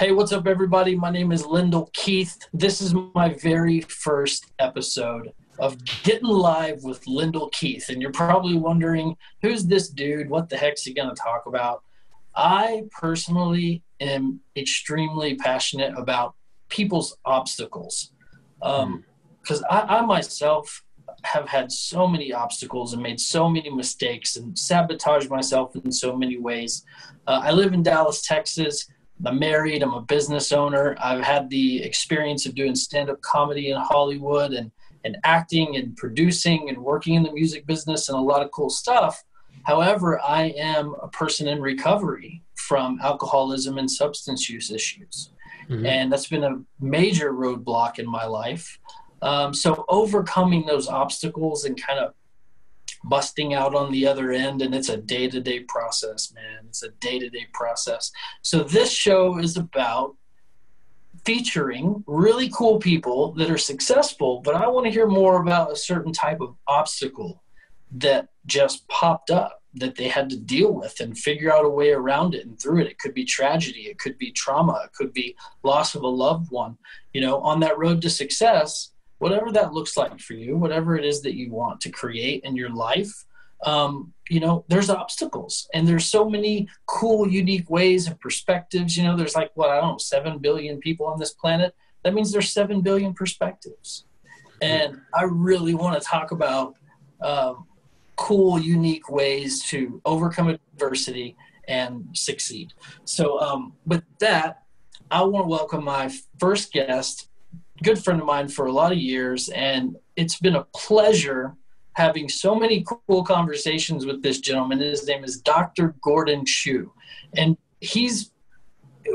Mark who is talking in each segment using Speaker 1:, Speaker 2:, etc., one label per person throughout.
Speaker 1: Hey, what's up, everybody? My name is Lyndall Keith. This is my very first episode of Getting Live with Lyndall Keith. And you're probably wondering, who's this dude? What the heck's he going to talk about? I personally am extremely passionate about people's obstacles. Because um, I, I myself have had so many obstacles and made so many mistakes and sabotaged myself in so many ways. Uh, I live in Dallas, Texas. I'm married. I'm a business owner. I've had the experience of doing stand-up comedy in Hollywood and and acting and producing and working in the music business and a lot of cool stuff. However, I am a person in recovery from alcoholism and substance use issues. Mm-hmm. And that's been a major roadblock in my life. Um, so, overcoming those obstacles and kind of busting out on the other end and it's a day-to-day process man. It's a day-to-day process. So this show is about featuring really cool people that are successful but i want to hear more about a certain type of obstacle that just popped up that they had to deal with and figure out a way around it and through it. It could be tragedy it could be trauma it could be loss of a loved one. You know on that road to success whatever that looks like for you, whatever it is that you want to create in your life, um, you know, there's obstacles and there's so many cool, unique ways and perspectives. You know, there's like, what, I don't know, 7 billion people on this planet. That means there's 7 billion perspectives. And I really want to talk about um, cool, unique ways to overcome adversity and succeed. So, um, with that, I want to welcome my first guest, good friend of mine for a lot of years, and it's been a pleasure having so many cool conversations with this gentleman. His name is Dr. Gordon Chiu, and he's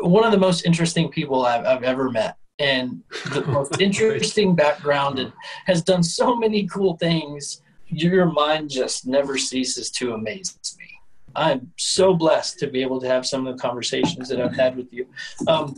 Speaker 1: one of the most interesting people I've, I've ever met, and the most interesting background, and has done so many cool things. Your mind just never ceases to amaze me. I'm so blessed to be able to have some of the conversations that I've had with you. Um,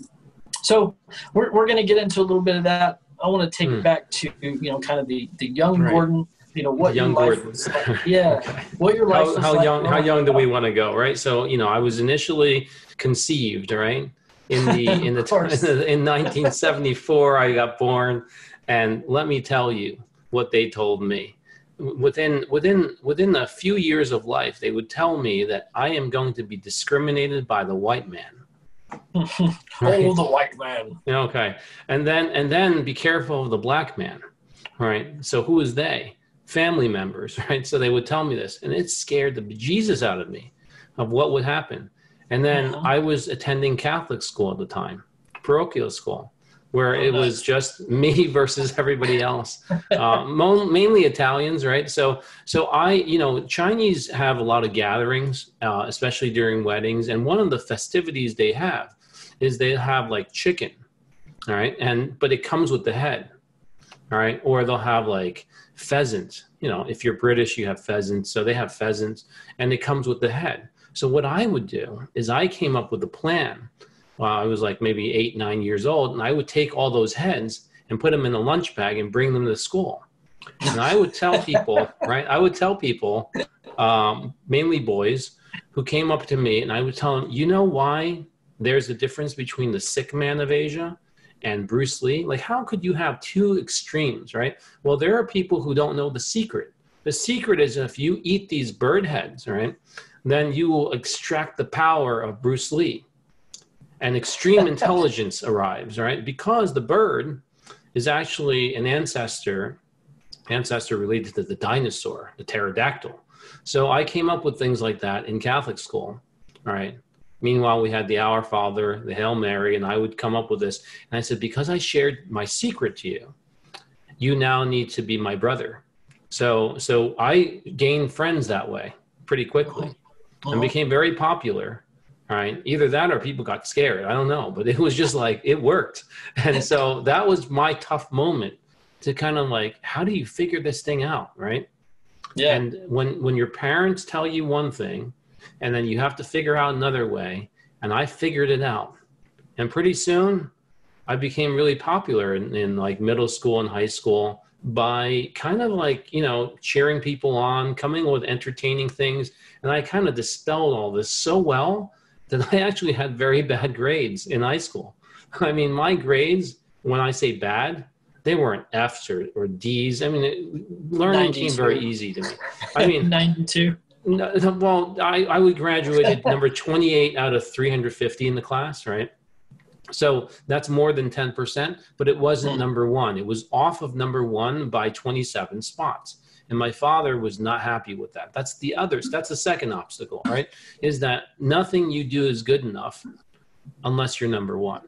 Speaker 1: so we're, we're going to get into a little bit of that. I want to take mm. it back to you know kind of the the young right. Gordon. You know what young your life like. Yeah, okay. what your life
Speaker 2: how, was how
Speaker 1: like
Speaker 2: young how young do we want to go? Right. So you know I was initially conceived right in the in the in 1974 I got born, and let me tell you what they told me within within within a few years of life they would tell me that i am going to be discriminated by the white man
Speaker 1: right? oh, the white man.
Speaker 2: Okay, and then and then be careful of the black man. Right. So who is they? Family members, right? So they would tell me this, and it scared the Jesus out of me of what would happen. And then mm-hmm. I was attending Catholic school at the time, parochial school, where oh, it nice. was just me versus everybody else, uh, mainly Italians, right? So, so I, you know, Chinese have a lot of gatherings, uh, especially during weddings, and one of the festivities they have is they have like chicken, all right, and but it comes with the head, all right, or they'll have like pheasant. You know, if you're British, you have pheasant, so they have pheasants, and it comes with the head. So what I would do is I came up with a plan well, I was like maybe eight, nine years old, and I would take all those hens and put them in a lunch bag and bring them to school. And I would tell people, right? I would tell people, um, mainly boys, who came up to me, and I would tell them, you know why there's a difference between the sick man of Asia and Bruce Lee? Like, how could you have two extremes, right? Well, there are people who don't know the secret. The secret is if you eat these bird heads, right, then you will extract the power of Bruce Lee and extreme intelligence arrives, right? Because the bird is actually an ancestor, ancestor related to the dinosaur, the pterodactyl. So I came up with things like that in Catholic school, right? Meanwhile, we had the Our Father, the Hail Mary, and I would come up with this. And I said, because I shared my secret to you, you now need to be my brother. So, so I gained friends that way pretty quickly uh-huh. and became very popular right? Either that or people got scared. I don't know but it was just like it worked. And so that was my tough moment to kind of like how do you figure this thing out right? Yeah. And when when your parents tell you one thing and then you have to figure out another way and i figured it out. And pretty soon i became really popular in, in like middle school and high school by kind of like you know cheering people on coming with entertaining things. And i kind of dispelled all this so well that I actually had very bad grades in high school. I mean, my grades, when I say bad, they weren't F's or, or D's. I mean, it, learning came very easy to me. I mean,
Speaker 1: 92.
Speaker 2: No, well, I, I would graduate number 28 out of 350 in the class, right? So that's more than 10%, but it wasn't mm. number one. It was off of number one by 27 spots. And my father was not happy with that. That's the others. That's the second obstacle, right? Is that nothing you do is good enough unless you're number one.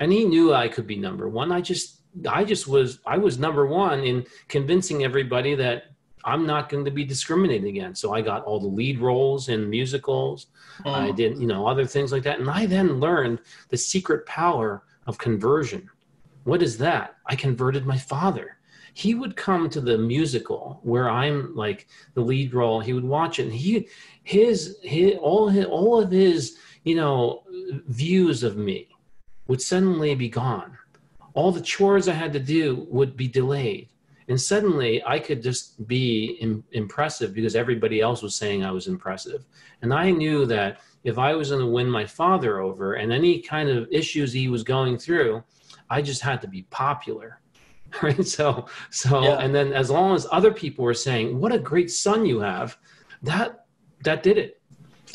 Speaker 2: And he knew I could be number one. I just, I just was, I was number one in convincing everybody that I'm not going to be discriminated against. So I got all the lead roles in musicals. Mm. I did, you know, other things like that. And I then learned the secret power of conversion. What is that? I converted my father. He would come to the musical where I'm like the lead role. He would watch it and he, his, his all his, all of his, you know, views of me would suddenly be gone. All the chores I had to do would be delayed and suddenly I could just be Im- impressive because everybody else was saying I was impressive. And I knew that if I was going to win my father over and any kind of issues he was going through, I just had to be popular. Right. So, so, yeah. and then as long as other people were saying, what a great son you have, that, that did it.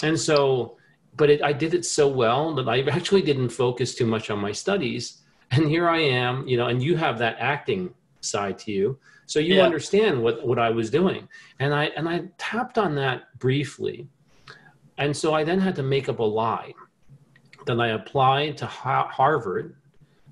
Speaker 2: And so, but it, I did it so well that I actually didn't focus too much on my studies. And here I am, you know, and you have that acting side to you so you yeah. understand what what i was doing and i and i tapped on that briefly and so i then had to make up a lie that i applied to harvard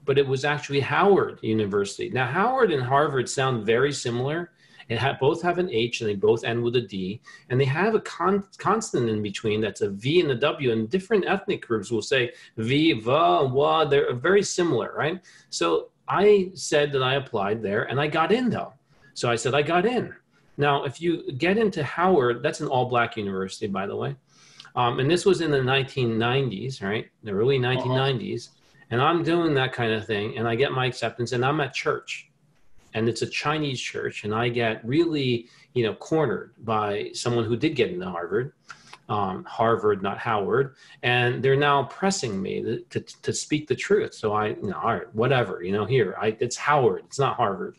Speaker 2: but it was actually howard university now howard and harvard sound very similar have, both have an H and they both end with a D, and they have a con- consonant in between that's a V and a W. And different ethnic groups will say V, Va, Wa. They're very similar, right? So I said that I applied there and I got in though. So I said I got in. Now, if you get into Howard, that's an all black university, by the way. Um, and this was in the 1990s, right? The early 1990s. Uh-huh. And I'm doing that kind of thing. And I get my acceptance and I'm at church. And it's a Chinese church. And I get really, you know, cornered by someone who did get into Harvard um, Harvard, not Howard, and they're now pressing me to, to, to, speak the truth. So I, you know, all right, whatever, you know, here, I, it's Howard, it's not Harvard.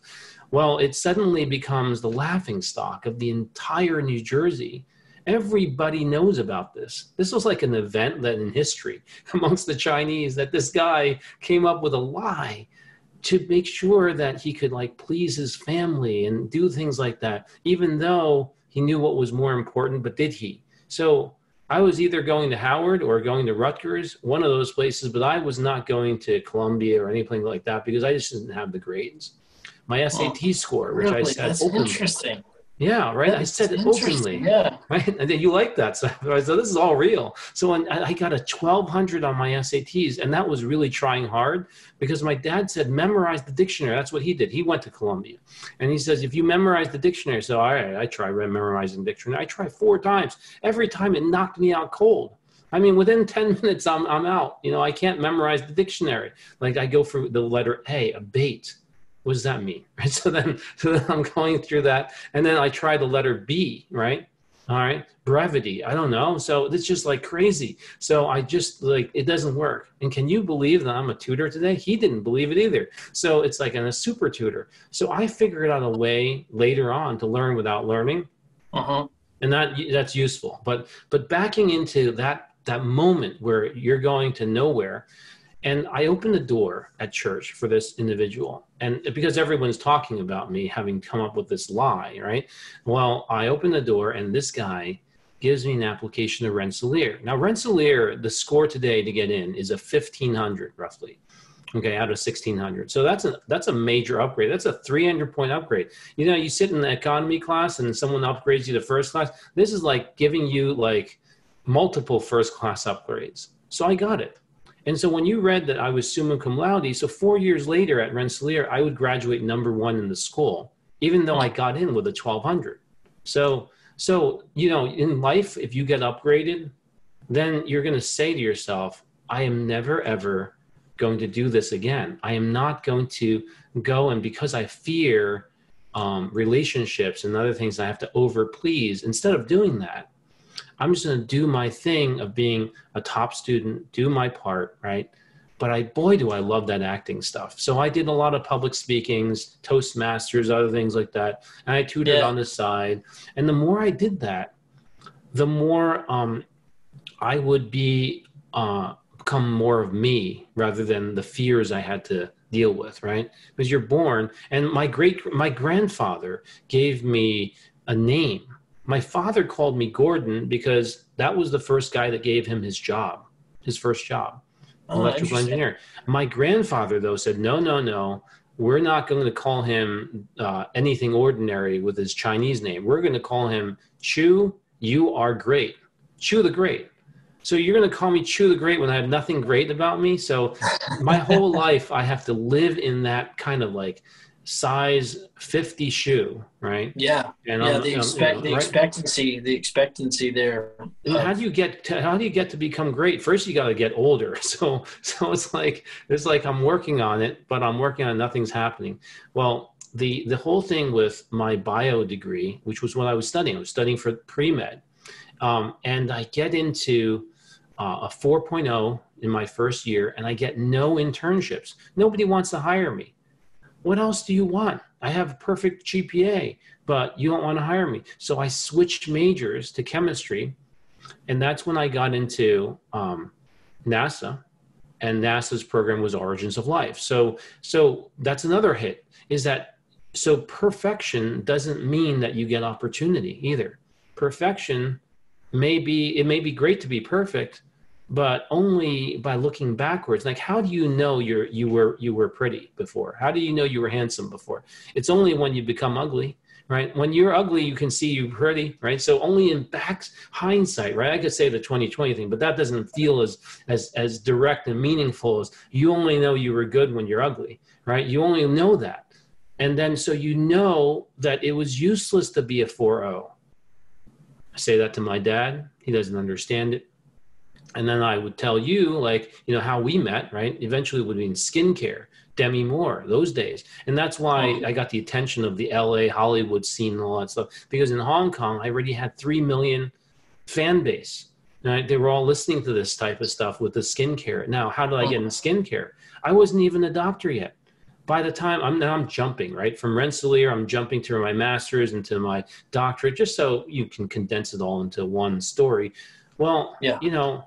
Speaker 2: Well, it suddenly becomes the laughing stock of the entire New Jersey. Everybody knows about this. This was like an event that in history amongst the Chinese that this guy came up with a lie to make sure that he could like please his family and do things like that, even though he knew what was more important, but did he? So I was either going to Howard or going to Rutgers, one of those places, but I was not going to Columbia or anything like that because I just didn't have the grades. My SAT oh, score, which really? I said,
Speaker 1: That's interesting.
Speaker 2: Yeah, right. That's I said it openly. Yeah. Right. And then you like that. So I said, this is all real. So when I got a 1200 on my SATs, and that was really trying hard because my dad said, memorize the dictionary. That's what he did. He went to Columbia. And he says, if you memorize the dictionary, so all right, I try memorizing dictionary. I try four times. Every time it knocked me out cold. I mean, within 10 minutes, I'm, I'm out. You know, I can't memorize the dictionary. Like I go for the letter A, a bait what does that mean? Right. So then, so then I'm going through that, and then I try the letter B, right? All right, brevity. I don't know. So it's just like crazy. So I just like it doesn't work. And can you believe that I'm a tutor today? He didn't believe it either. So it's like I'm a super tutor. So I figured out a way later on to learn without learning. Uh-huh. And that that's useful. But but backing into that that moment where you're going to nowhere and I opened the door at church for this individual. And because everyone's talking about me having come up with this lie, right? Well, I opened the door and this guy gives me an application to Rensselaer. Now, Rensselaer, the score today to get in is a 1500 roughly. Okay, out of 1600. So that's a that's a major upgrade. That's a 300 point upgrade. You know, you sit in the economy class and someone upgrades you to first class. This is like giving you like multiple first class upgrades. So I got it. And so when you read that I was summa cum laude, so four years later at Rensselaer, I would graduate number one in the school, even though I got in with a 1200. So, so, you know, in life, if you get upgraded, then you're going to say to yourself, I am never, ever going to do this again. I am not going to go and because I fear um, relationships and other things I have to over please, instead of doing that, I'm just going to do my thing of being a top student, do my part, right? But I, boy, do I love that acting stuff. So I did a lot of public speakings, Toastmasters, other things like that. And I tutored yeah. on the side. And the more I did that, the more um, I would be uh, become more of me rather than the fears I had to deal with, right? Because you're born, and my great my grandfather gave me a name. My father called me Gordon because that was the first guy that gave him his job, his first job, oh, electrical engineer. My grandfather though said, no, no, no. We're not going to call him uh, anything ordinary with his Chinese name. We're going to call him Chu. You are great, Chu the Great so you're going to call me Chu the Great when I have nothing great about me. So my whole life, I have to live in that kind of like size 50 shoe, right?
Speaker 1: Yeah. And yeah, the, expect, you know, the right? expectancy, the expectancy there.
Speaker 2: how do you get to, how do you get to become great? First, you got to get older. So, so it's like, it's like I'm working on it, but I'm working on nothing's happening. Well, the, the whole thing with my bio degree, which was what I was studying, I was studying for pre-med. Um, and I get into uh, a 4.0 in my first year and I get no internships. Nobody wants to hire me. What else do you want? I have a perfect GPA, but you don't want to hire me. So I switched majors to chemistry. And that's when I got into um, NASA. And NASA's program was Origins of Life. So, so that's another hit is that so perfection doesn't mean that you get opportunity either. Perfection may be, it may be great to be perfect, but only by looking backwards. Like how do you know you're you were you were pretty before? How do you know you were handsome before? It's only when you become ugly right? When you're ugly you can see you're pretty right? So only in back hindsight right? I could say the 2020 thing but that doesn't feel as as as direct and meaningful as you only know you were good when you're ugly right? You only know that. And then so you know that it was useless to be a 4-0 i say that to my dad. He doesn't understand it and then I would tell you, like, you know, how we met, right? Eventually would be in skincare, Demi Moore, those days. And that's why I got the attention of the LA Hollywood scene and all that stuff. Because in Hong Kong, I already had 3 million fan base. Right? They were all listening to this type of stuff with the skincare. Now, how did I get oh. in skincare? I wasn't even a doctor yet. By the time I'm now I'm jumping right from Rensselaer, I'm jumping to my master's into my doctorate, just so you can condense it all into one story. Well, yeah. you know,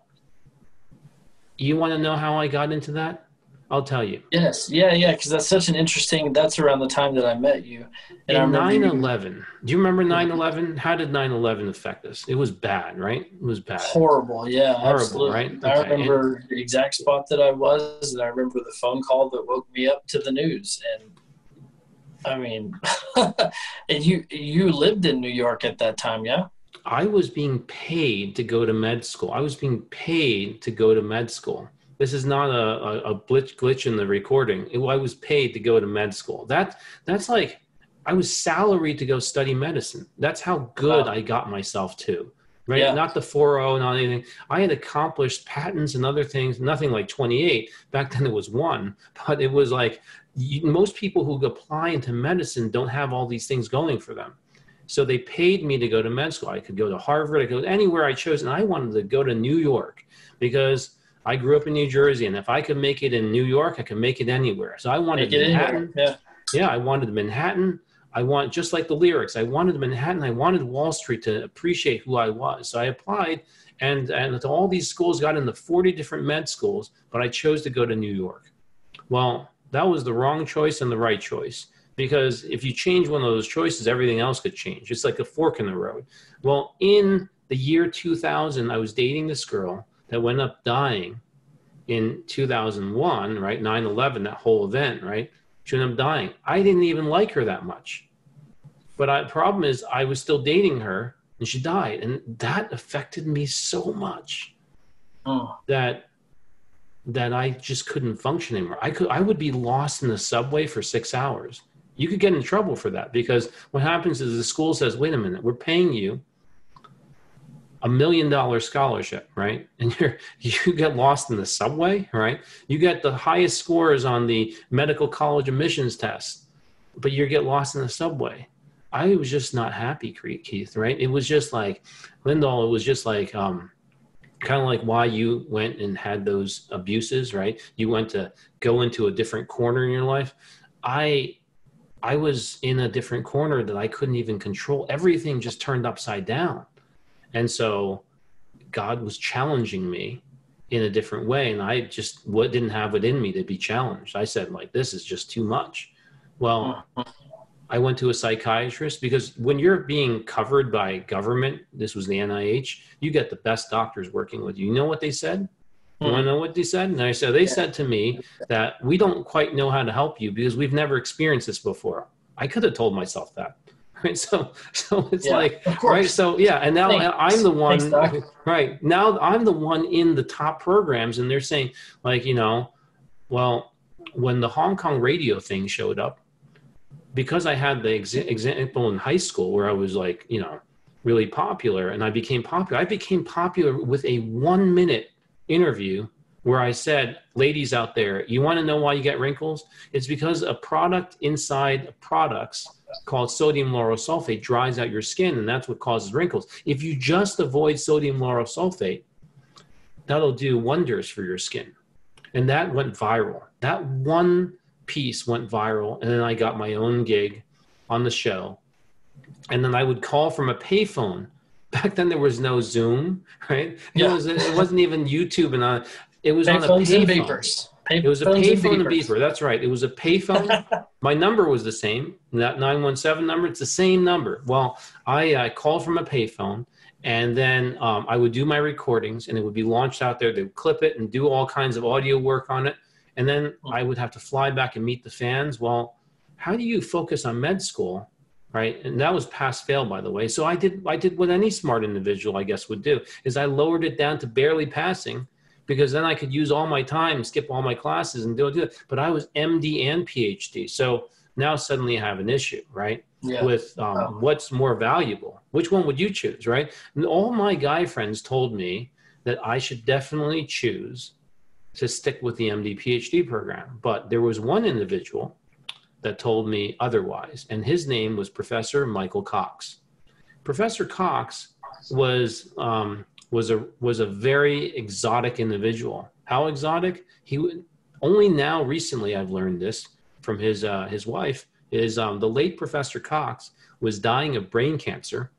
Speaker 2: you want to know how I got into that? I'll tell you.
Speaker 1: Yes, yeah, yeah, because that's such an interesting. That's around the time that I met you.
Speaker 2: And In 9 11, do you remember 9 11? How did 9 11 affect us? It was bad, right? It was bad.
Speaker 1: Horrible, yeah. Horrible, absolutely. right? Okay. I remember and, the exact spot that I was, and I remember the phone call that woke me up to the news. And I mean, and you you lived in New York at that time, yeah?
Speaker 2: I was being paid to go to med school. I was being paid to go to med school. This is not a, a, a glitch, glitch in the recording. It, I was paid to go to med school. That that's like I was salaried to go study medicine. That's how good wow. I got myself to. Right? Yeah. Not the 4.0, not anything. I had accomplished patents and other things, nothing like 28. Back then it was one, but it was like you, most people who apply into medicine don't have all these things going for them. So they paid me to go to med school. I could go to Harvard, I could go anywhere I chose, and I wanted to go to New York because I grew up in New Jersey, and if I could make it in New York, I could make it anywhere. So I wanted Manhattan. Yeah. yeah, I wanted Manhattan. I want just like the lyrics. I wanted Manhattan. I wanted Wall Street to appreciate who I was. So I applied, and and all these schools got into 40 different med schools, but I chose to go to New York. Well, that was the wrong choice and the right choice because if you change one of those choices, everything else could change. It's like a fork in the road. Well, in the year 2000, I was dating this girl that went up dying in 2001, right? 9 11, that whole event, right? She ended up dying. I didn't even like her that much. But the problem is, I was still dating her and she died. And that affected me so much oh. that that I just couldn't function anymore. I could I would be lost in the subway for six hours you could get in trouble for that because what happens is the school says, wait a minute, we're paying you a million dollar scholarship, right? And you're you get lost in the subway, right? You get the highest scores on the medical college admissions test, but you get lost in the subway. I was just not happy, Keith. Right? It was just like Lyndall. It was just like um, kind of like why you went and had those abuses. Right? You went to go into a different corner in your life. I I was in a different corner that I couldn't even control. Everything just turned upside down. And so God was challenging me in a different way. And I just what didn't have it in me to be challenged. I said, like, this is just too much. Well, I went to a psychiatrist because when you're being covered by government, this was the NIH, you get the best doctors working with you. You know what they said? You want to know what they said? And I said, they said to me that we don't quite know how to help you because we've never experienced this before. I could have told myself that. Right. So, so it's
Speaker 1: Yeah,
Speaker 2: like, right. So yeah. And now
Speaker 1: Thanks.
Speaker 2: I'm the one,
Speaker 1: Thanks,
Speaker 2: right. Now I'm the one in the top programs and they're saying like, you know, well, when the Hong Kong radio thing showed up, because I had the exa- example in high school where I was like, you know, really popular and I became popular, I became popular with a one minute interview where I said, ladies out there, you want to know why you get wrinkles? It's because a product inside products called sodium lauryl sulfate dries out your skin and that's what causes wrinkles. If you just avoid sodium lauryl sulfate, that'll do wonders for your skin. And that went viral. That one piece went viral. And then I got my own gig on the show. And then I would call from a payphone. Back then there was no Zoom, right?
Speaker 1: Yeah.
Speaker 2: It, was, it wasn't even YouTube and on it was on a payphone.
Speaker 1: Pay-
Speaker 2: It was a payphone and beeper. That's right. It was a payphone. My number was the same. That 917 number, it's the same number. Well, I uh, called from a payphone and then um, I would do my recordings and it would be launched out there. They would clip it and do all kinds of audio work on it. And then I would have to fly back and meet the fans. Well, how do you focus on med school? Right. And that was pass fail, by the way. So I did I did what any smart individual, I guess, would do is I lowered it down to barely passing because then I could use all my time, skip all my classes, and do it. Do it. But I was MD and PhD, so now suddenly I have an issue, right?
Speaker 1: Yeah.
Speaker 2: With um,
Speaker 1: Oh.
Speaker 2: what's more valuable? Which one would you choose, right? And all my guy friends told me that I should definitely choose to stick with the MD PhD program. But there was one individual that told me otherwise, and his name was Professor Michael Cox. Professor Cox was um, was a was a very exotic individual. How exotic? He only now recently I've learned this from his uh, his wife is um, the late Professor Cox was dying of brain cancer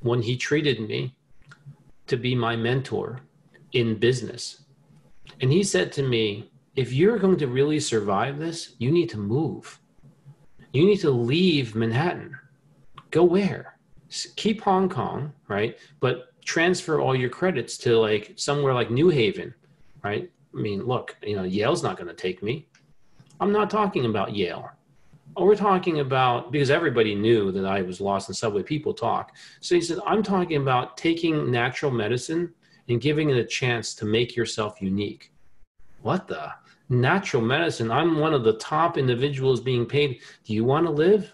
Speaker 2: when he treated me to be my mentor in business. And he said to me, if you're going to really survive this, you need to move. You need to leave Manhattan. Go where? Keep Hong Kong, right? But transfer all your credits to like somewhere like New Haven, right? I mean, look, you know, Yale's not going to take me. I'm not talking about Yale. Oh, We're talking about because everybody knew that I was lost in subway. People talk. So he said, I'm talking about taking natural medicine and giving it a chance to make yourself unique. What the natural medicine? I'm one of the top individuals being paid. Do you want to live?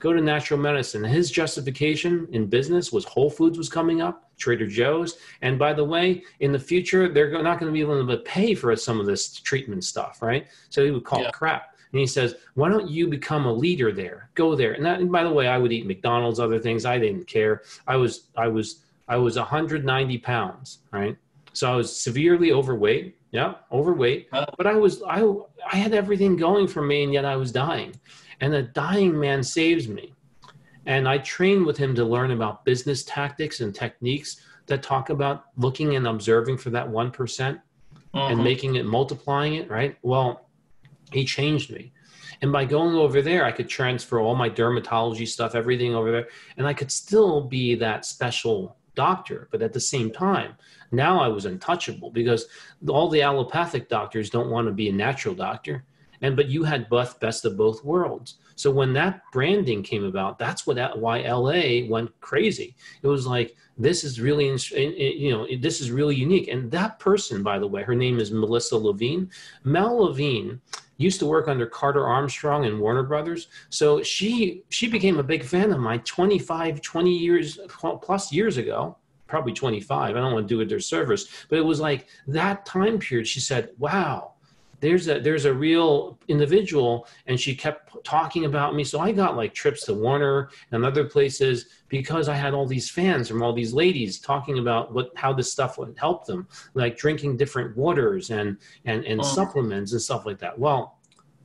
Speaker 2: Go to natural medicine. His justification in business was Whole Foods was coming up, Trader Joe's, and by the way, in the future they're not going to be able to pay for some of this treatment stuff, right? So he would call
Speaker 1: Yeah.
Speaker 2: it crap. And he says, "Why don't you become a leader there? Go there." And, that, and by the way, I would eat McDonald's, other things. I didn't care. I was, I was, I was 190 pounds, right? So I was severely overweight. Yeah, overweight. But I was, I, I had everything going for me, and yet I was dying. And a dying man saves me. And I trained with him to learn about business tactics and techniques that talk about looking and observing for that 1% and
Speaker 1: Mhm.
Speaker 2: making it multiplying it right well he changed me and by going over there i could transfer all my dermatology stuff everything over there and i could still be that special doctor but at the same time now i was untouchable because all the allopathic doctors don't want to be a natural doctor. And but you had both best of both worlds. So when that branding came about that's what why la went crazy. It was like this is really you know this is really unique. And that person by the way her name is melissa levine. Mel levine used to work under carter armstrong and warner brothers. So she she became a big fan of mine 25 20 years plus years ago probably 25 i don't want to do it their service but it was like that time period she said wow there's a there's a real individual and she kept talking about me. So i got like trips to warner and other places because i had all these fans from all these ladies talking about what how this stuff would help them like drinking different waters and and and
Speaker 1: Mm.
Speaker 2: supplements and stuff like that. Well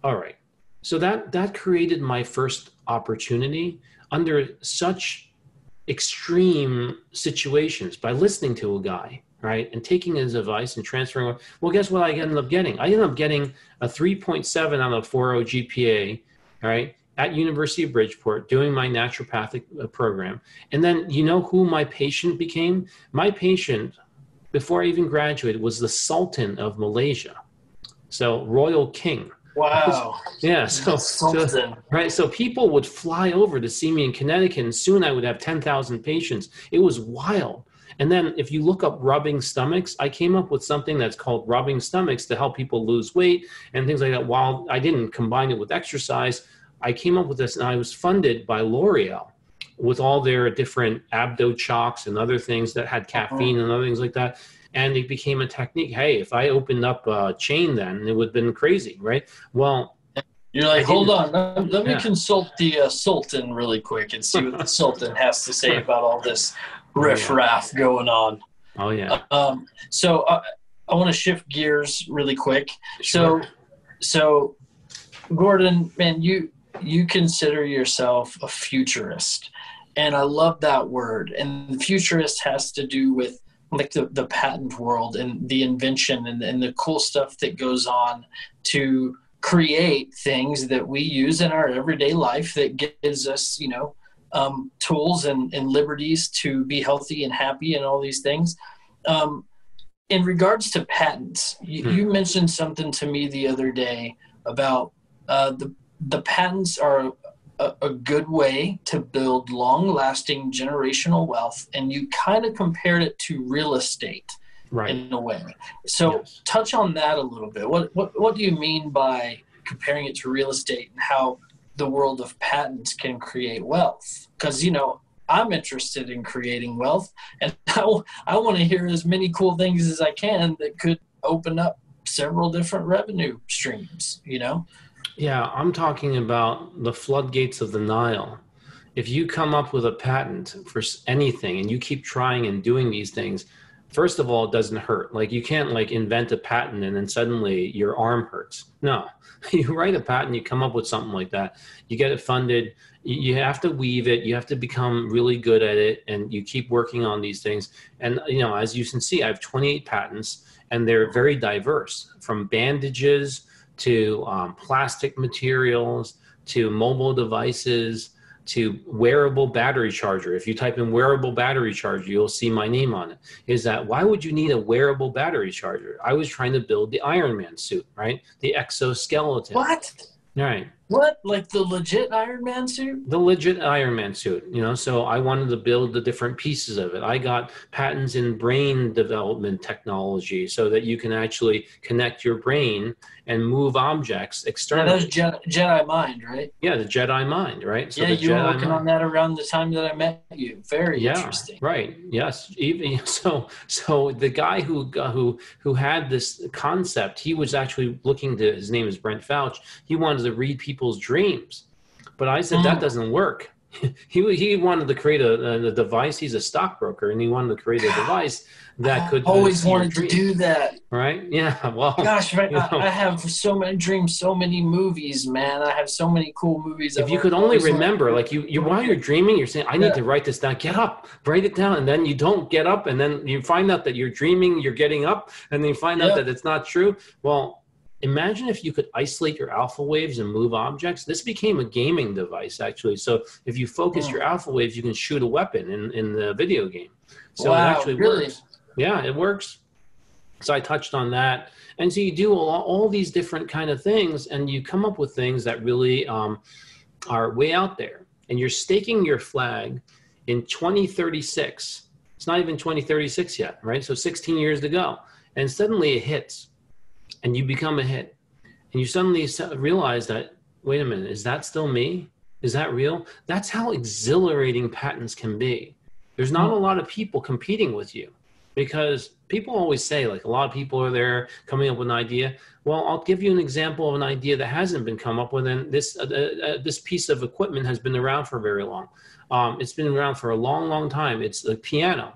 Speaker 2: all right. So that that created my first opportunity under such extreme situations by listening to a guy right and taking his advice and transferring well guess what i ended up getting i ended up getting a 3.7 on a 4.0 gpa all right at university of bridgeport doing my naturopathic uh, program and then you know who my patient became my patient before i even graduated was the sultan of malaysia so royal king
Speaker 1: Wow.
Speaker 2: yeah so, so Right. So people would fly over to see me in Connecticut, and soon I would have 10,000 patients. It was wild. And then if you look up rubbing stomachs, I came up with something that's called rubbing stomachs to help people lose weight and things like that. While I didn't combine it with exercise, I came up with this and I was funded by L'Oreal with all their different abdo chalks and other things that had caffeine and other things like that. And it became a technique. Hey, if I opened up a chain then, it would have been crazy, right? Well,
Speaker 1: You're like, hold on, let, let me
Speaker 2: Yeah.
Speaker 1: consult the uh, Sultan really quick and see what the Sultan has to say about all this riffraff going on.
Speaker 2: oh yeah.
Speaker 1: Um, so uh, I want to shift gears really quick.
Speaker 2: Sure.
Speaker 1: So, so Gordon, man, you you consider yourself a futurist, and I love that word. And futurist has to do with like the, the patent world and the invention and, and the cool stuff that goes on to create things that we use in our everyday life that gives us, you know, um, tools and, and liberties to be healthy and happy and all these things. Um, in regards to patents, you,
Speaker 2: Hmm.
Speaker 1: you mentioned something to me the other day about uh, the the patents are a, a good way to build long-lasting generational wealth, and you kind of compared it to real estate
Speaker 2: Right.
Speaker 1: in a way. So
Speaker 2: Yes.
Speaker 1: touch on that a little bit. What what what do you mean by comparing it to real estate and how the world of patents can create wealth? Because you know I'm interested in creating wealth, and I, I want to hear as many cool things as I can that could open up several different revenue streams. You know.
Speaker 2: Yeah, I'm talking about the floodgates of the Nile. If you come up with a patent for anything and you keep trying and doing these things, first of all, it doesn't hurt. Like you can't like invent a patent and then suddenly your arm hurts. No, you write a patent, you come up with something like that, you get it funded. You have to weave it. You have to become really good at it, and you keep working on these things. And you know, as you can see, I have 28 patents, and they're very diverse, from bandages to um, plastic materials to mobile devices to wearable battery charger. If you type in wearable battery charger, you'll see my name on it. Is that why would you need a wearable battery charger? I was trying to build the Iron Man suit, right? The exoskeleton.
Speaker 1: What?
Speaker 2: Right.
Speaker 1: What? Like the legit Iron Man suit?
Speaker 2: The legit Iron Man suit, you know. So I wanted to build the different pieces of it. I got patents in brain development technology so that you can actually connect your brain and move objects externally.
Speaker 1: that was Jedi, Jedi mind, right?
Speaker 2: Yeah, the Jedi mind, right? So
Speaker 1: yeah, you were working
Speaker 2: mind.
Speaker 1: on that around the time that I met you. Very
Speaker 2: yeah,
Speaker 1: interesting.
Speaker 2: right. Yes. Even so, so the guy who who who had this concept, he was actually looking to. His name is Brent Fouch. He wanted to read people's dreams, but I said that
Speaker 1: Mm.
Speaker 2: doesn't work. he he wanted to create a, a device. He's a stockbroker, and he wanted to create a device that could
Speaker 1: I always wanted to do that.
Speaker 2: right. Yeah. Well.
Speaker 1: Gosh, right,
Speaker 2: You know.
Speaker 1: I, I have so many dreams, so many movies, man. I have so many cool movies.
Speaker 2: if you could only remember like you, you while you're dreaming you're saying i need
Speaker 1: Yeah.
Speaker 2: to write this down get up write it down and then you don't get up and then you find out that you're dreaming you're getting up and then you find out that it's not true well imagine if you could isolate your alpha waves and move objects. This became a gaming device actually. So if you focus
Speaker 1: Hmm.
Speaker 2: your alpha waves you can shoot a weapon in, in the video game. So it
Speaker 1: Wow,
Speaker 2: actually
Speaker 1: really?
Speaker 2: works. Yeah it works. So i touched on that. And so you do all, all these different kind of things and you come up with things that really um, are way out there. And you're staking your flag in 2036 it's not even 2036 yet right? So 16 years to go. And suddenly it hits and you become a hit. And you suddenly realize that wait a minute is that still me? Is that real? That's how exhilarating patents can be. There's not a lot of people competing with you because people always say like a lot of people are there coming up with an idea. Well i'll give you an example of an idea that hasn't been come up with and this uh, uh, uh, this piece of equipment has been around for very long. Um, it's been around for a long long time. It's a piano.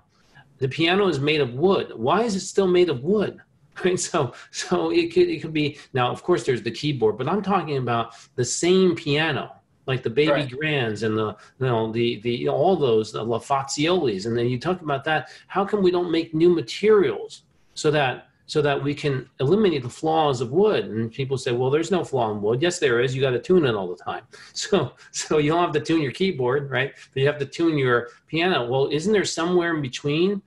Speaker 2: The piano is made of wood. Why is it still made of wood right so so it could it could be now of course there's the keyboard but i'm talking about the same piano like the baby right. grands and the you know the the all those the La Faziolis, and then you talk about that. How come we don't make new materials so that so that we can eliminate the flaws of wood? And people say, well, there's no flaw in wood. Yes, there is. You got to tune it all the time. So so you don't have to tune your keyboard, right? But you have to tune your piano. Well, isn't there somewhere in between?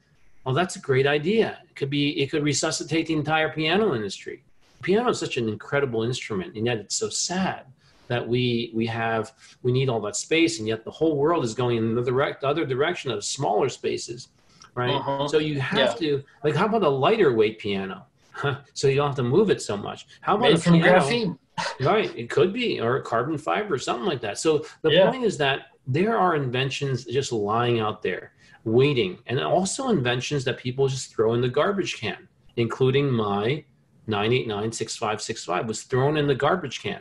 Speaker 2: Well, that's a great idea. It could be it could resuscitate the entire piano industry. Piano is such an incredible instrument, and yet it's so sad that we we have we need all that space and yet the whole world is going in the direct other direction of smaller spaces right uh-huh. so you have yeah. to like how about a lighter weight piano so you don't have to move it so much how about
Speaker 1: Made from piano? graphene
Speaker 2: right it could be or carbon fiber or something like that so the yeah. point is that there are inventions just lying out there waiting and also inventions that people just throw in the garbage can including my 9896565 was thrown in the garbage can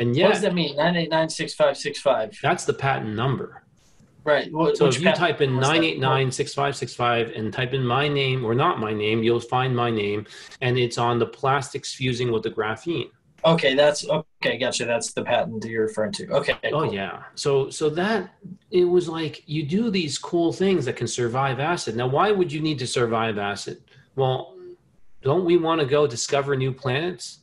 Speaker 2: and yet,
Speaker 1: what does that mean? Nine eight nine six five six five.
Speaker 2: That's the patent number.
Speaker 1: Right.
Speaker 2: What, so if you type in nine eight nine six five six five and type in my name or not my name, you'll find my name, and it's on the plastics fusing with the graphene.
Speaker 1: Okay, that's okay. Gotcha. That's the patent you're referring to. Okay.
Speaker 2: Oh cool. yeah. So so that it was like you do these cool things that can survive acid. Now, why would you need to survive acid? Well, don't we want to go discover new planets?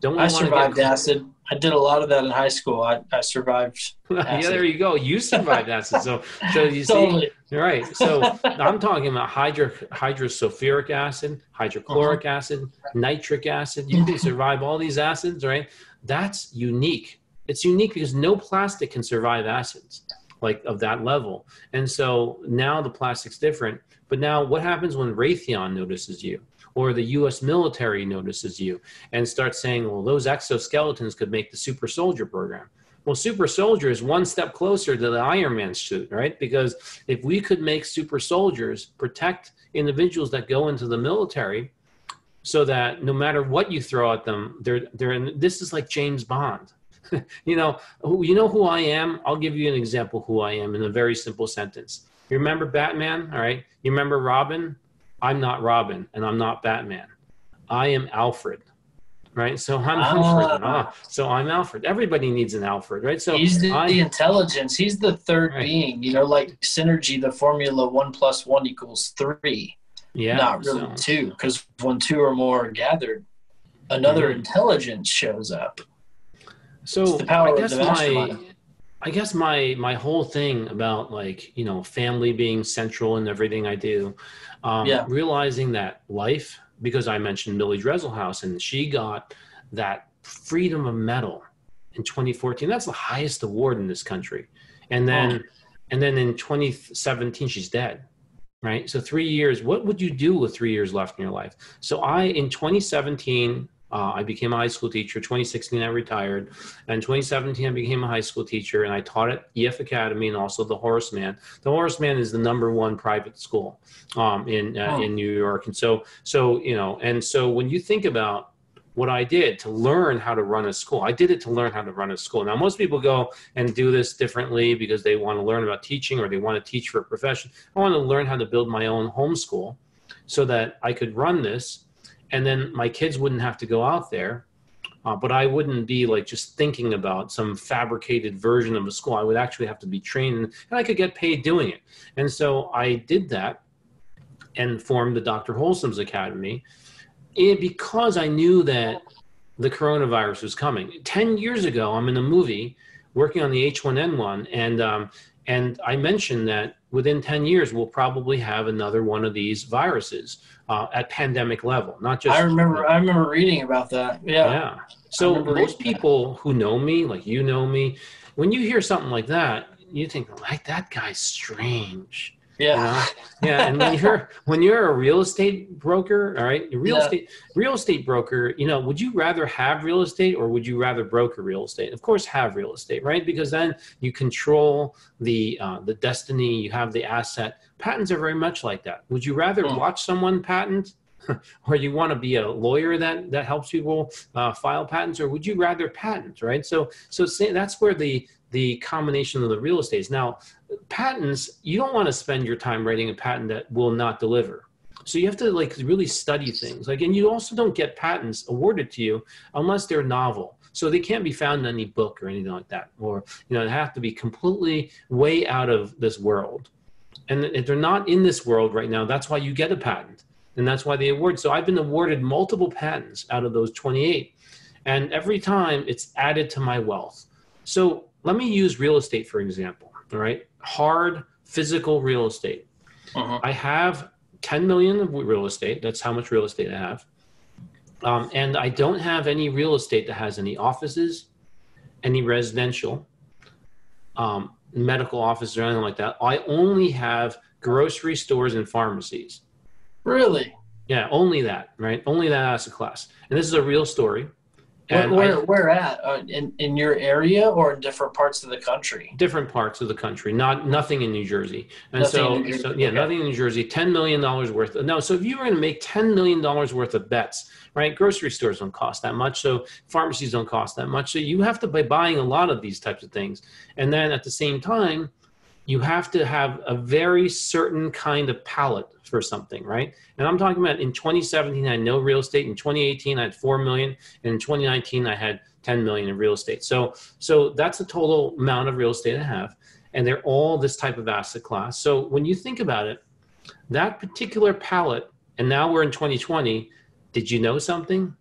Speaker 1: Don't we I survived acid. I did a lot of that in high school. I, I survived.
Speaker 2: yeah, there you go. You survived acid. So, so you totally. see, right. So I'm talking about hydro, hydrosulfuric acid, hydrochloric uh-huh. acid, nitric acid. You can survive all these acids, right? That's unique. It's unique because no plastic can survive acids like of that level. And so now the plastic's different. But now what happens when Raytheon notices you? or the US military notices you and starts saying, well, those exoskeletons could make the super soldier program. Well, super soldier is one step closer to the Iron Man suit, right? Because if we could make super soldiers protect individuals that go into the military so that no matter what you throw at them, they're, they're in, this is like James Bond. you know, you know who I am? I'll give you an example who I am in a very simple sentence. You remember Batman? All right. You remember Robin? I'm not Robin and I'm not Batman. I am Alfred. Right. So I'm Alfred. Ah, so I'm Alfred. Everybody needs an Alfred, right? So
Speaker 1: he's the, the intelligence. He's the third right. being, you know, like synergy, the formula one plus one equals three. Yeah. Not really so. two, because when two or more are gathered, another mm-hmm. intelligence shows up.
Speaker 2: So I guess my I guess my my whole thing about like you know family being central in everything I do um, yeah. Realizing that life, because I mentioned Millie Dresselhaus, and she got that Freedom of Medal in 2014. That's the highest award in this country. And then, oh. and then in 2017, she's dead. Right. So three years. What would you do with three years left in your life? So I, in 2017, uh, I became a high school teacher. 2016, I retired. And 2017, I became a high school teacher, and I taught at EF Academy and also the Horace Mann. The Horace Mann is the number one private school um, in uh, oh. in New York, and so so you know, and so when you think about what I did to learn how to run a school, I did it to learn how to run a school. Now, most people go and do this differently because they want to learn about teaching or they want to teach for a profession. I want to learn how to build my own homeschool so that I could run this and then my kids wouldn't have to go out there uh, but i wouldn't be like just thinking about some fabricated version of a school. I would actually have to be trained and i could get paid doing it. And so i did that and formed the dr wholesome's academy and because i knew that the coronavirus was coming. 10 years ago i'm in a movie working on the h1n1 and um, and i mentioned that within 10 years we'll probably have another one of these viruses uh, at pandemic level, not just.
Speaker 1: I remember. I remember reading about that. Yeah.
Speaker 2: Yeah. So most people who know me, like you know me, when you hear something like that, you think like that guy's strange.
Speaker 1: Yeah.
Speaker 2: You know? yeah, and when you're when you're a real estate broker, all right, real
Speaker 1: Yeah.
Speaker 2: estate real estate broker, you know, would you rather have real estate or would you rather broker real estate? Of course, have real estate, right? Because then you control the uh, the destiny, you have the asset. Patents are very much like that. Would you rather
Speaker 1: Hmm.
Speaker 2: watch someone patent? or you want to be a lawyer that that helps people uh, file patents, or would you rather patent, right? So, so say, that's where the the combination of the real estate is. Now, patents, you don't want to spend your time writing a patent that will not deliver. So you have to like really study things. Like, and you also don't get patents awarded to you unless they're novel. So they can't be found in any book or anything like that, or you know, they have to be completely way out of this world. And if they're not in this world right now, that's why you get a patent, and that's why they award. So I've been awarded multiple patents out of those 28, and every time it's added to my wealth. So let me use real estate for example. All right, hard physical real estate.
Speaker 1: Mhm.
Speaker 2: I have 10 million of real estate. That's how much real estate I have. Um, and I don't have any real estate that has any offices, any residential, um, medical offices, or anything like that. I only have grocery stores and pharmacies.
Speaker 1: Really?
Speaker 2: Yeah, only that, right? Only that asset class. And this is a real story.
Speaker 1: Where,
Speaker 2: And
Speaker 1: where,
Speaker 2: I-
Speaker 1: where at? Uh, in, in your area or in different parts of the country?
Speaker 2: different parts of the country, not nothing in New Jersey. And so,
Speaker 1: Jersey,
Speaker 2: so yeah,
Speaker 1: okay.
Speaker 2: nothing in New Jersey. Ten million dollars worth. Of, No, so if you were going to make ten million dollars worth of bets, right? Grocery stores don't cost that much, so pharmacies don't cost that much. So you have to be buying a lot of these types of things, and then at the same time, you have to have a very certain kind of palette for something, right? And I'm talking about in 2017, I had no real estate. In 2018, I had four million, and in 2019, I had 10 million in real estate. So, so that's the total amount of real estate I have, and they're all this type of asset class. So when you think about it, that particular palette, and now we're in 2020. Did you know something?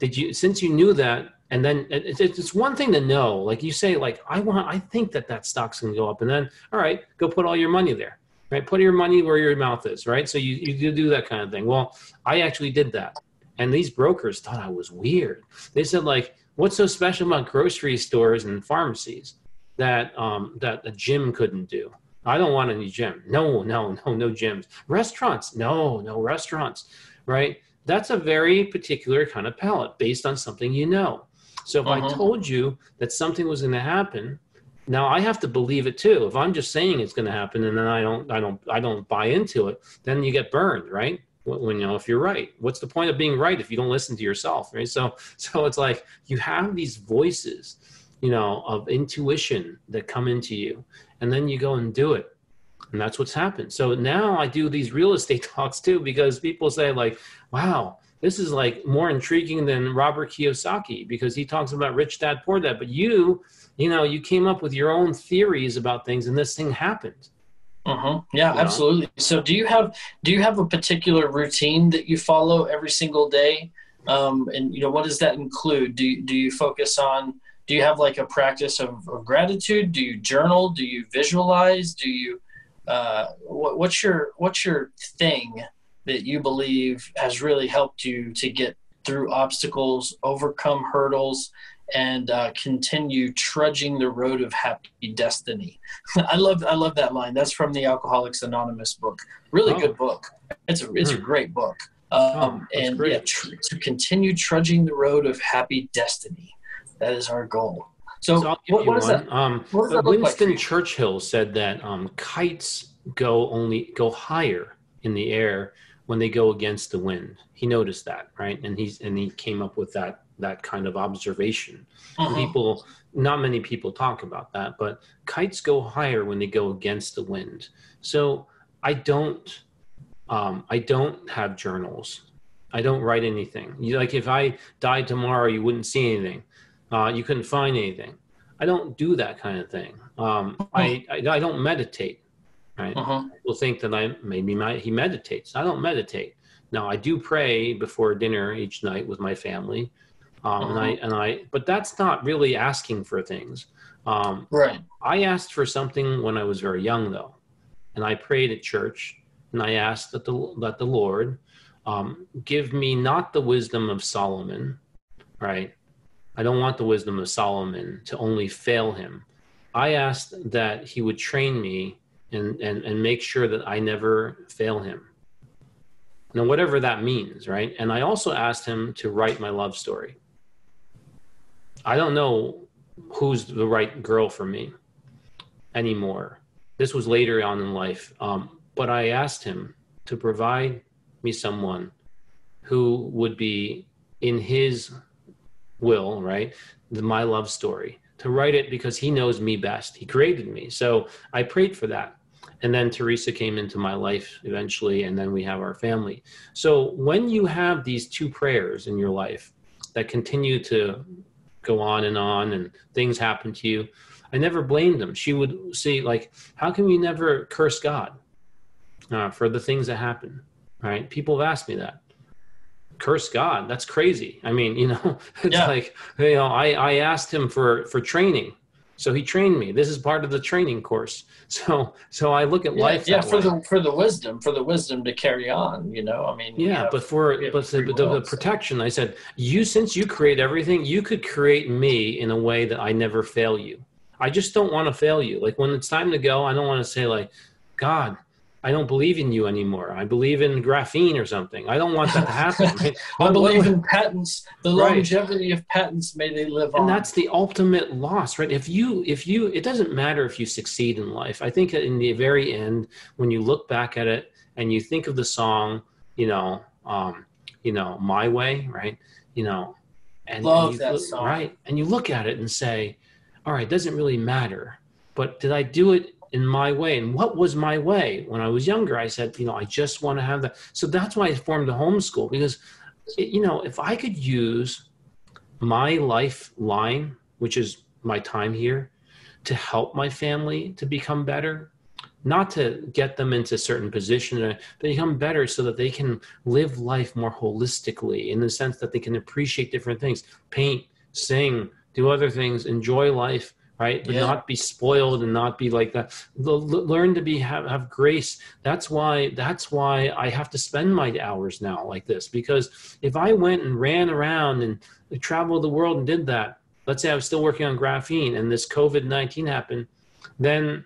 Speaker 2: Did you since you knew that, and then it's it's one thing to know, like you say, like I want, I think that that stock's going to go up, and then all right, go put all your money there, right? Put your money where your mouth is, right? So you you do that kind of thing. Well, I actually did that, and these brokers thought I was weird. They said like, what's so special about grocery stores and pharmacies that um, that a gym couldn't do? I don't want any gym. No, no, no, no gyms. Restaurants. No, no restaurants. Right? That's a very particular kind of palette based on something you know. So if I
Speaker 1: Mhm.
Speaker 2: told you that something was going to happen, now I have to believe it too. If I'm just saying it's going to happen and then I don't, I don't, I don't buy into it, then you get burned, right? When, you know if you're right, what's the point of being right if you don't listen to yourself, right? So, so it's like you have these voices, you know, of intuition that come into you, and then you go and do it and that's what's happened so now i do these real estate talks too because people say like wow this is like more intriguing than robert kiyosaki because he talks about rich dad poor dad but you you know you came up with your own theories about things and this thing happened
Speaker 1: hmm Yeah,
Speaker 2: Yeah.
Speaker 1: absolutely. So, do you have do you have a particular routine that you follow every single day? Um, and you know, what does that include? Do you, do you focus on? Do you have like a practice of, of gratitude? Do you journal? Do you visualize? Do you? Uh, what, what's your what's your thing that you believe has really helped you to get through obstacles, overcome hurdles, and uh, continue trudging the road of happy destiny? I love I love that line. That's from the Alcoholics Anonymous book. Really
Speaker 2: Oh.
Speaker 1: good book. It's a it's a
Speaker 2: Hmm.
Speaker 1: great book.
Speaker 2: Oh,
Speaker 1: Um,
Speaker 2: that's
Speaker 1: and
Speaker 2: great.
Speaker 1: yeah, tr- to continue trudging the road of happy destiny. That is our goal. So,
Speaker 2: So I'll give
Speaker 1: what,
Speaker 2: you
Speaker 1: what is
Speaker 2: one.
Speaker 1: that?
Speaker 2: Um,
Speaker 1: what that like
Speaker 2: Winston
Speaker 1: for?
Speaker 2: Churchill said that um, kites go only go higher in the air when they go against the wind. He noticed that, right? And he's and he came up with that that kind of observation.
Speaker 1: Mhm.
Speaker 2: People, not many people talk about that, but kites go higher when they go against the wind. So I don't, um, I don't have journals. I don't write anything. You, like if I died tomorrow, you wouldn't see anything. Uh, you couldn't find anything. I don't do that kind of thing. Um, I, I I don't meditate. Right?
Speaker 1: Mhm.
Speaker 2: People think that I maybe my, he meditates. I don't meditate. Now I do pray before dinner each night with my family, um, and I and I. But that's not really asking for things. Um,
Speaker 1: Right.
Speaker 2: I asked for something when I was very young, though, and I prayed at church, and I asked that the that the Lord um, give me not the wisdom of Solomon, right? I don't want the wisdom of Solomon to only fail him. I asked that he would train me and, and, and make sure that I never fail him. Now, whatever that means, right? And I also asked him to write my love story. I don't know who's the right girl for me anymore. This was later on in life. Um, but I asked him to provide me someone who would be in his will, right? The, my love story to write it because he knows me best. He created me. So I prayed for that. And then Teresa came into my life eventually, and then we have our family. So when you have these two prayers in your life that continue to go on and on, and things happen to you, I never blamed them. She would say, like, how can we never curse God uh, for the things that happen? Right? People have asked me that curse God. That's crazy. I mean, you know, it's yeah. like, you know, I, I asked him for, for training. So he trained me. This is part of the training course. So, so I look at
Speaker 1: yeah,
Speaker 2: life.
Speaker 1: Yeah. For way. the, for the wisdom, for the wisdom to carry on, you know, I mean,
Speaker 2: yeah, but for, but the, the, the, protection, I said, you, since you create everything, you could create me in a way that I never fail you. I just don't want to fail you. Like when it's time to go, I don't want to say like, God, I don't believe in you anymore. I believe in graphene or something. I don't want that to happen. Right?
Speaker 1: I believe in patents. The longevity right. of patents may they live
Speaker 2: and
Speaker 1: on.
Speaker 2: And that's the ultimate loss, right? If you, if you, it doesn't matter if you succeed in life. I think in the very end, when you look back at it and you think of the song, you know, um, you know, my way, right? You know,
Speaker 1: and, love
Speaker 2: and you,
Speaker 1: that song,
Speaker 2: right? And you look at it and say, all right, it doesn't really matter, but did I do it in my way. And what was my way? When I was younger, I said, you know, I just want to have that. So that's why I formed a homeschool because, it, you know, if I could use my lifeline, which is my time here, to help my family to become better, not to get them into a certain position, uh, but become better so that they can live life more holistically in the sense that they can appreciate different things, paint, sing, do other things, enjoy life right? But yeah. not be spoiled and not be like that. Learn to be have, have grace. That's why that's why i have to spend my hours now like this because if i went and ran around and traveled the world and did that let's say i was still working on graphene and this covid-19 happened then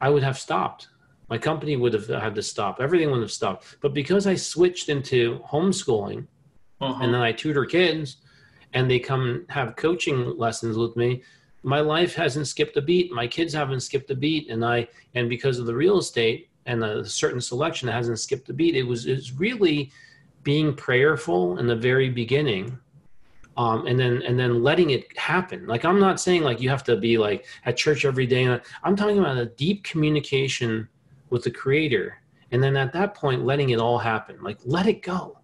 Speaker 2: i would have stopped. My company would have had to stop. Everything would have stopped. But because i switched into homeschooling uh-huh. and then i tutor kids and they come have coaching lessons with me my life hasn't skipped a beat. My kids haven't skipped a beat, and I and because of the real estate and a certain selection hasn't skipped a beat. It was it's really being prayerful in the very beginning, um, and then and then letting it happen. Like I'm not saying like you have to be like at church every day. I'm talking about a deep communication with the Creator, and then at that point letting it all happen. Like let it go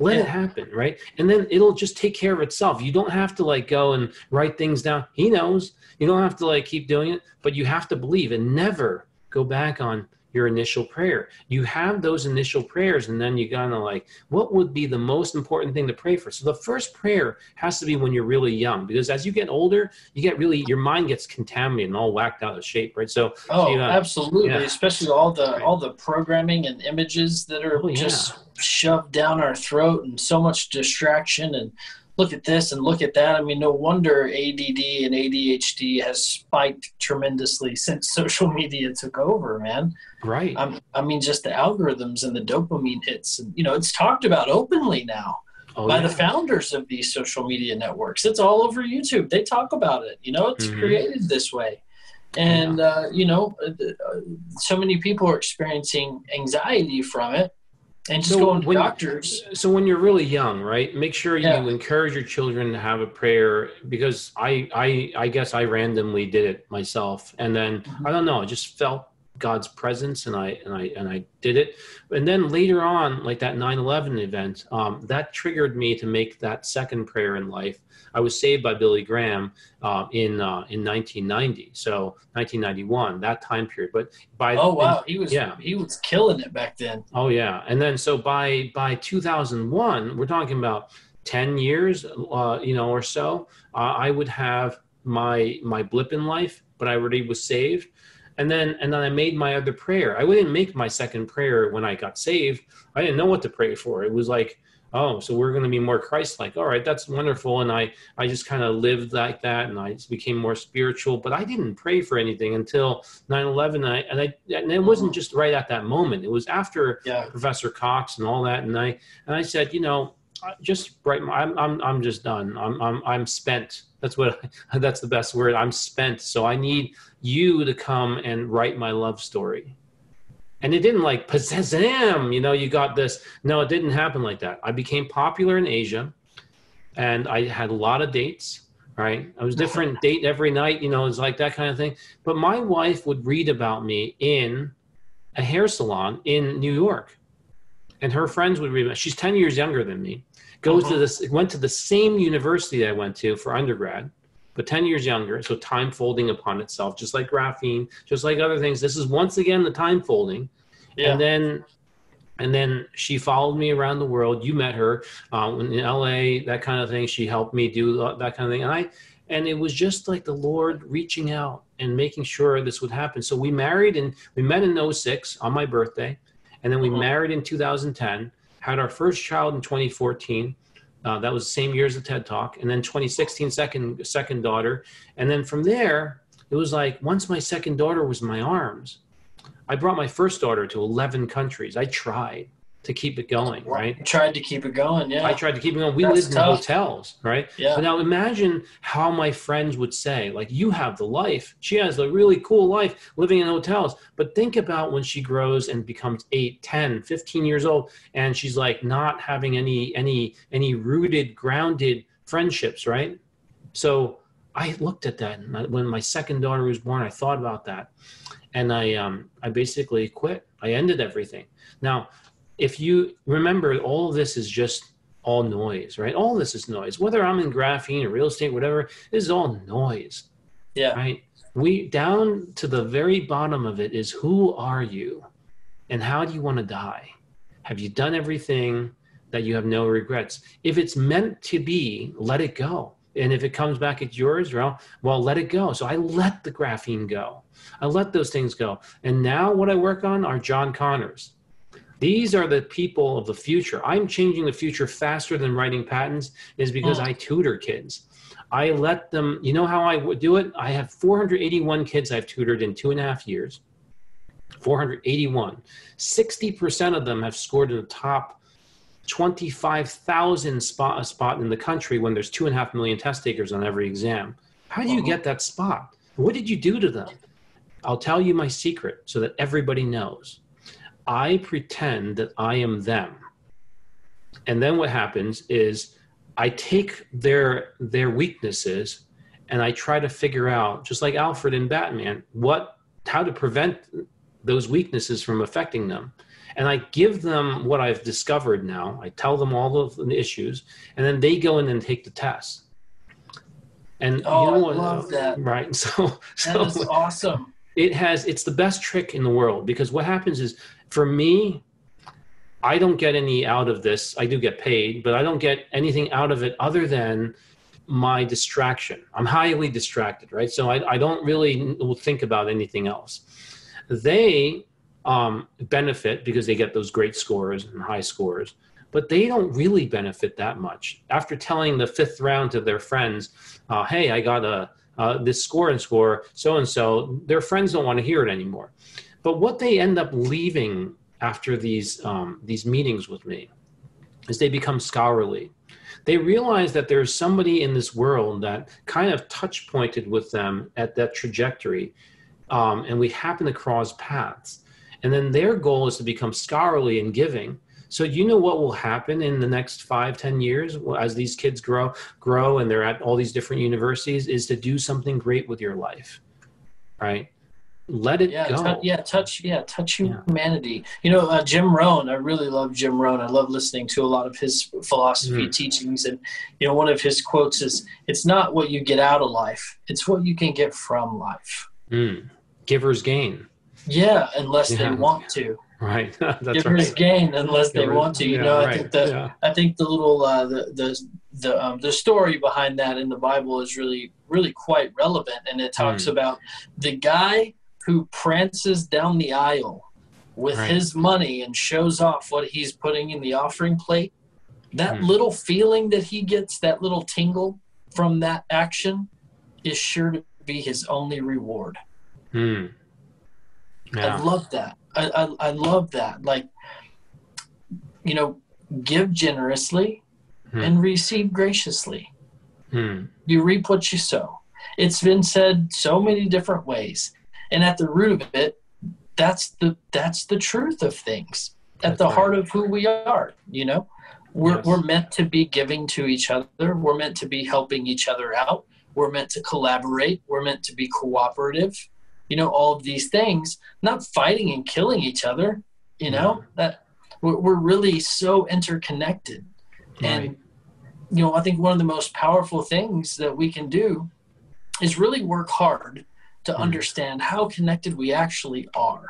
Speaker 2: let yeah. it happen right? And then it'll just take care of itself. You don't have to like go and write things down. He knows. You don't have to like keep doing it but you have to believe and never go back on your initial prayer. You have those initial prayers, and then you gotta like, what would be the most important thing to pray for? So the first prayer has to be when you're really young, because as you get older, you get really your mind gets contaminated and all whacked out of shape, right? So
Speaker 1: oh,
Speaker 2: you know,
Speaker 1: absolutely, yeah. especially all the right. all the programming and images that are oh, just yeah. shoved down our throat, and so much distraction and look at this and look at that. I mean, no wonder ADD and ADHD has spiked tremendously since social media took over, man.
Speaker 2: Right.
Speaker 1: I'm, i mean, just the algorithms and the dopamine hits, and you know, it's talked about openly now oh, by yeah. the founders of these social media networks. It's all over YouTube. They talk about it. You know, it's mm-hmm. created this way. And yeah. uh, you know, uh, uh, so many people are experiencing anxiety from it and just so going to when, doctors.
Speaker 2: So when you're really young, right? Make sure you yeah. encourage your children to have a prayer because I I I guess I randomly did it myself, and then mm-hmm. I don't know, I just felt God's presence and I and I and I did it. And then later on, like that 9/11 event, um, that triggered me to make that second prayer in life. I was saved by Billy Graham uh, in uh, in 1990, so 1991, that time period. But by
Speaker 1: oh wow, he was yeah he was killing it back then.
Speaker 2: Oh yeah, and then so by by 2001, we're talking about 10 years, uh, you know, or so. Uh, I would have my my blip in life, but I already was saved and then and then I made my other prayer. I wouldn't make my second prayer when I got saved. I didn't know what to pray for. It was like oh so we're going to be more christ-like all right that's wonderful and i i just kind of lived like that and i became more spiritual but i didn't pray for anything until 9-11 and i and, I, and it wasn't just right at that moment it was after
Speaker 1: Yeah.
Speaker 2: professor cox and all that and i and i said you know just right i'm i'm, I'm just done. I'm i'm i'm spent. That's what that's the best word. I'm spent. So i need you to come and write my love story. And it didn't like possess him you know you got this. No it didn't happen like that. I became popular in asia and i had a lot of dates right? I was different date every night you know it's like that kind of thing. But my wife would read about me in a hair salon in new york and her friends would read about she's 10 years younger than me goes to
Speaker 1: Uh-huh.
Speaker 2: this went to the same university i went to for undergrad but 10 years younger so time folding upon itself just like graphene just like other things. This is once again the time folding.
Speaker 1: Yeah.
Speaker 2: and then and then she followed me around the world. You met her um, in la that kind of thing. She helped me do that kind of thing. And i and it was just like the lord reaching out and making sure this would happen. So we married and we met in 06 on my birthday and then we
Speaker 1: Mhm.
Speaker 2: married in 2010 had our first child in 2014 uh, that was the same year as the TED Talk, and then 2016, second second daughter, and then from there, it was like once my second daughter was in my arms, I brought my first daughter to 11 countries. I tried to keep it going, right?
Speaker 1: Tried to keep it going. Yeah.
Speaker 2: I tried to keep it going. We
Speaker 1: That's
Speaker 2: lived in hotels, right?
Speaker 1: yeah.
Speaker 2: But now imagine how my friends would say, like, you have the life. She has a really cool life living in hotels. But think about when she grows and becomes 8, 10, 15 years old, and she's like not having any any any rooted, grounded friendships, right? So I looked at that and when my second daughter was born, I thought about that. And I um I basically quit. I ended everything. Now, if you remember all of this is just all noise, right? All this is noise. Whether I'm in graphene or real estate, whatever, this is all noise,
Speaker 1: Yeah.
Speaker 2: right? We down to the very bottom of it is who are you and how do you want to die? Have you done everything that you have no regrets? If it's meant to be, let it go. And if it comes back it's yours, well, well, let it go. So I let the graphene go. I let those things go. And now what I work on are John Connors. These are the people of the future. I'm changing the future faster than writing patents is because
Speaker 1: Mm.
Speaker 2: I tutor kids. I let them, you know how I would do it? I have 481 kids I've tutored in two and a half years. 481. 60% of them have scored in the top 25,000 spot, a spot in the country when there's two and a half million test takers on every exam. How do you
Speaker 1: Mhm.
Speaker 2: get that spot? What did you do to them? I'll tell you my secret so that everybody knows. I pretend that I am them. And then what happens is I take their their weaknesses and I try to figure out, just like Alfred in Batman, what how to prevent those weaknesses from affecting them. And I give them what I've discovered now. I tell them all of the issues, and then they go in and take the test. And
Speaker 1: Oh,
Speaker 2: you know
Speaker 1: I love that.
Speaker 2: Right. So,
Speaker 1: That
Speaker 2: so
Speaker 1: awesome.
Speaker 2: it has it's the best trick in the world because what happens is for me i don't get any out of this. I do get paid but i don't get anything out of it other than my distraction. I'm highly distracted right? So i, I don't really think about anything else. They um, benefit because they get those great scores and high scores but they don't really benefit that much. After telling the fifth round to their friends uh, hey i got a uh, this score and score so and so their friends don't want to hear it anymore but what they end up leaving after these um, these meetings with me is they become scholarly. They realize that there's somebody in this world that kind of touch pointed with them at that trajectory um, and we happen to cross paths. And then their goal is to become scholarly and giving. So you know what will happen in the next five ten years as these kids grow grow and they're at all these different universities is to do something great with your life right let it
Speaker 1: Yeah,
Speaker 2: go
Speaker 1: tou- yeah, touch, yeah, touch
Speaker 2: Yeah.
Speaker 1: humanity. You know, uh, Jim Rohn. I really love Jim Rohn. I love listening to a lot of his philosophy
Speaker 2: Mm.
Speaker 1: teachings, and you know, one of his quotes is, "It's not what you get out of life; it's what you can get from life."
Speaker 2: Mm. givers gain
Speaker 1: Yeah, unless they want to.
Speaker 2: right that's
Speaker 1: Givers
Speaker 2: right
Speaker 1: gain unless they want to. You
Speaker 2: yeah,
Speaker 1: know, I think the
Speaker 2: yeah.
Speaker 1: I think the little uh, the the the um, the story behind that in the Bible is really really quite relevant, and it talks
Speaker 2: Hmm.
Speaker 1: about the guy who prances down the aisle with
Speaker 2: Right.
Speaker 1: his money and shows off what he's putting in the offering plate. that
Speaker 2: Hmm.
Speaker 1: little feeling that he gets, that little tingle from that action, is sure to be his only reward.
Speaker 2: Hmm.
Speaker 1: I love that. I, I, I love that. Like, you know, give generously
Speaker 2: Hmm.
Speaker 1: and receive graciously.
Speaker 2: Hmm.
Speaker 1: You reap what you sow. It's been said so many different ways, and at the root of it, that's the that's the truth of things. At the heart of who we are, you know, we're
Speaker 2: Yes.
Speaker 1: we're meant to be giving to each other. We're meant to be helping each other out. We're meant to collaborate. We're meant to be cooperative. You know, all of these things, not fighting and killing each other. You know
Speaker 2: No.
Speaker 1: that we're, we're really so interconnected. And
Speaker 2: Right.
Speaker 1: you know, I think one of the most powerful things that we can do is really work hard to
Speaker 2: Hmm.
Speaker 1: understand how connected we actually are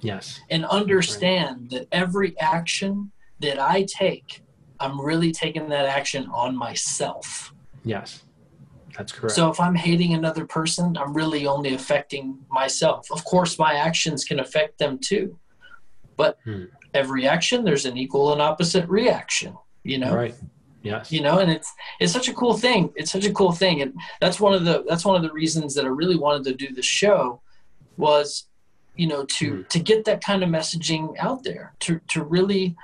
Speaker 2: Yes.
Speaker 1: and understand that every action that I take, I'm really taking that action on myself.
Speaker 2: Yes. That's correct.
Speaker 1: So if I'm hating another person, I'm really only affecting myself. Of course, my actions can affect them too. But
Speaker 2: Hmm.
Speaker 1: every action, there's an equal and opposite reaction, you know?
Speaker 2: Right. Yes.
Speaker 1: you know and it's it's such a cool thing it's such a cool thing and that's one of the that's one of the reasons that i really wanted to do the show was you know to
Speaker 2: Hmm.
Speaker 1: to get that kind of messaging out there to to really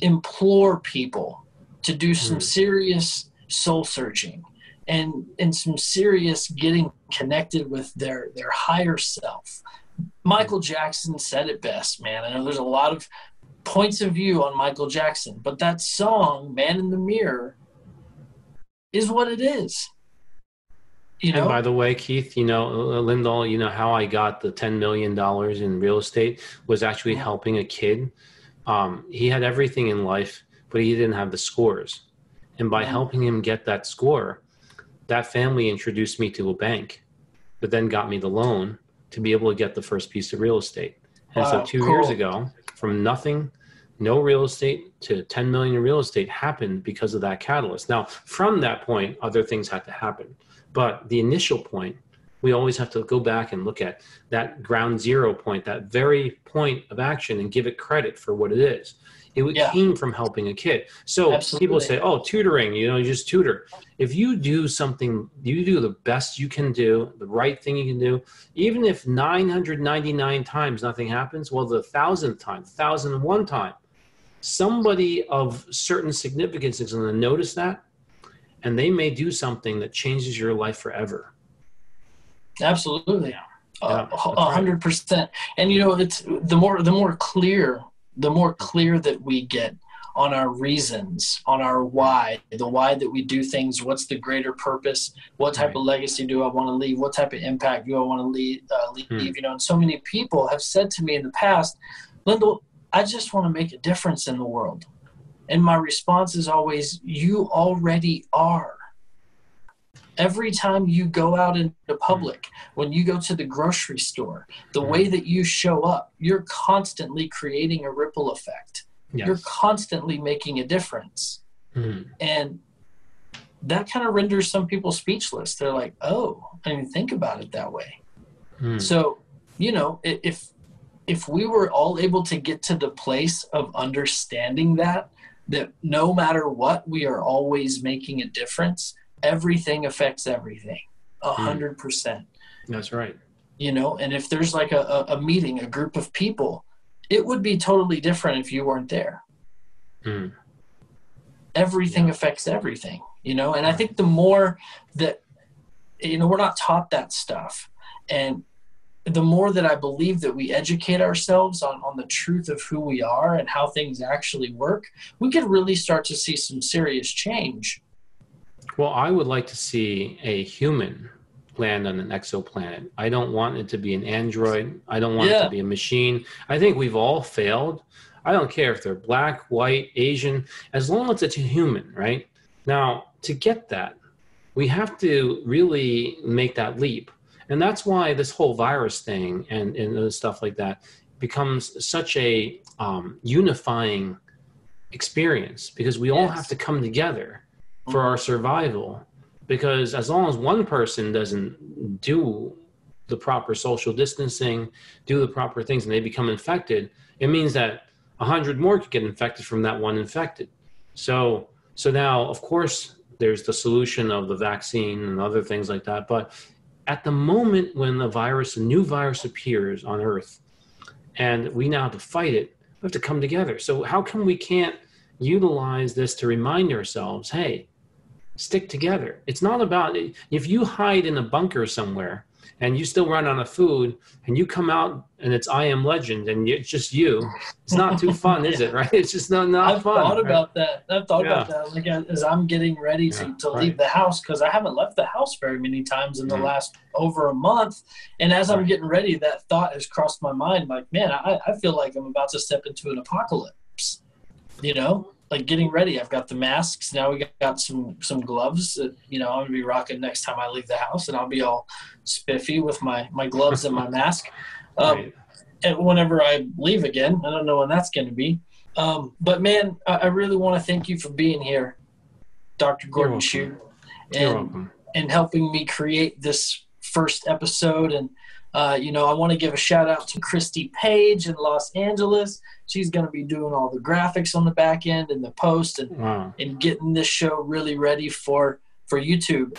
Speaker 1: implore people to do some
Speaker 2: Hmm.
Speaker 1: serious soul searching and and some serious getting connected with their their higher self michael jackson said it best man i know there's a lot of points of view on Michael Jackson, but that song, Man in the Mirror, is what it is. You know?
Speaker 2: And by the way, Keith, you know, Lyndall, you know how I got the $10 million in real estate was actually helping a kid. Um, he had everything in life, but he didn't have the scores. And by helping him get that score, that family introduced me to a bank, but then got me the loan to be able to get the first piece of real estate. And so
Speaker 1: Wow,
Speaker 2: two years ago, from nothing, no real estate to 10 million in real estate happened because of that catalyst. Now, from that point, other things had to happen. But the initial point, we always have to go back and look at that ground zero point, that very point of action, and give it credit for what it is. It
Speaker 1: Yeah.
Speaker 2: came from helping a kid. So
Speaker 1: Absolutely.
Speaker 2: people say, oh, tutoring, you know, you just tutor. If you do something, you do the best you can do, the right thing you can do, even if 999 times nothing happens, well, the thousandth time, thousand and one time, somebody of certain significance is going to notice that and they may do something that changes your life forever.
Speaker 1: Absolutely.
Speaker 2: Yeah, uh,
Speaker 1: A
Speaker 2: that's
Speaker 1: hundred percent. And you know, it's the more the more clear, the more clear that we get on our reasons, on our why, the why that we do things, what's the greater purpose, what type
Speaker 2: Right.
Speaker 1: of legacy do I want to leave, what type of impact do I want to leave, uh, leave
Speaker 2: Hmm.
Speaker 1: you know, and so many people have said to me in the past, Lyndall, I just want to make a difference in the world. And my response is always, you already are. Every time you go out into public, when you go to the grocery store, the
Speaker 2: Mhm.
Speaker 1: way that you show up, you're constantly creating a ripple effect. You're constantly making a difference.
Speaker 2: Mhm.
Speaker 1: And that kind of renders some people speechless. They're like, oh, I didn't think about it that way.
Speaker 2: Mhm.
Speaker 1: So, you know, if if we were all able to get to the place of understanding that that no matter what, we are always making a difference, everything affects everything. A
Speaker 2: Hmm.
Speaker 1: hundred percent.
Speaker 2: That's right.
Speaker 1: You know, and if there's like a, a, meeting, a group of people, it would be totally different if you weren't there.
Speaker 2: Mhm.
Speaker 1: everything
Speaker 2: Yeah.
Speaker 1: affects everything you know and i think the more that you know we're not taught that stuff and the more that i believe that we educate ourselves on, on the truth of who we are and how things actually work we could really start to see some serious change
Speaker 2: Well, I would like to see a human land on an exoplanet. I don't want it to be an android. I don't want it to be a machine. I think we've all failed. I don't care if they're black, white, Asian, as long as it's a human, right? Now, to get that, we have to really make that leap. And that's why this whole virus thing and, and other stuff like that becomes such a um, unifying experience because we all have to come together for our survival because as long as one person doesn't do the proper social distancing do the proper things and they become infected it means that 100 more could get infected from that one infected so So now, of course, there's the solution of the vaccine and other things like that. But at the moment when the virus, a new virus appears on Earth, and we now have to fight it, we have to come together. So how come we can't utilize this to remind ourselves, hey, stick together? It's not about if you hide in a bunker somewhere and you still run out of food and you come out and it's I am legend and it's just you, it's not too fun, is it? Right? It's just not, not fun.
Speaker 1: I've
Speaker 2: fun.
Speaker 1: thought
Speaker 2: right?
Speaker 1: about that. I've thought
Speaker 2: Yeah.
Speaker 1: about that. Like as I'm getting ready to,
Speaker 2: Yeah,
Speaker 1: to
Speaker 2: right.
Speaker 1: leave the house because I haven't left the house very many times in the
Speaker 2: Mhm.
Speaker 1: last over a month. And as I'm getting ready, that thought has crossed my mind. Like, man, I, I feel like I'm about to step into an apocalypse. You know, like getting ready. I've got the masks now. We got some some gloves. That, you know, I'm gonna be rocking next time I leave the house, and I'll be all spiffy with my my gloves and my mask. Um,
Speaker 2: Right.
Speaker 1: and whenever I leave again. I don't know when that's going to be. Um, but man, I, I really want to thank you for being here, Dr. Gordon.
Speaker 2: Chiu,
Speaker 1: and and helping me create this first episode. And uh, you know, I want to give a shout out to Christy Page in Los Angeles. She's going to be doing all the graphics on the back end and the post and
Speaker 2: Wow.
Speaker 1: and getting this show really ready for for YouTube.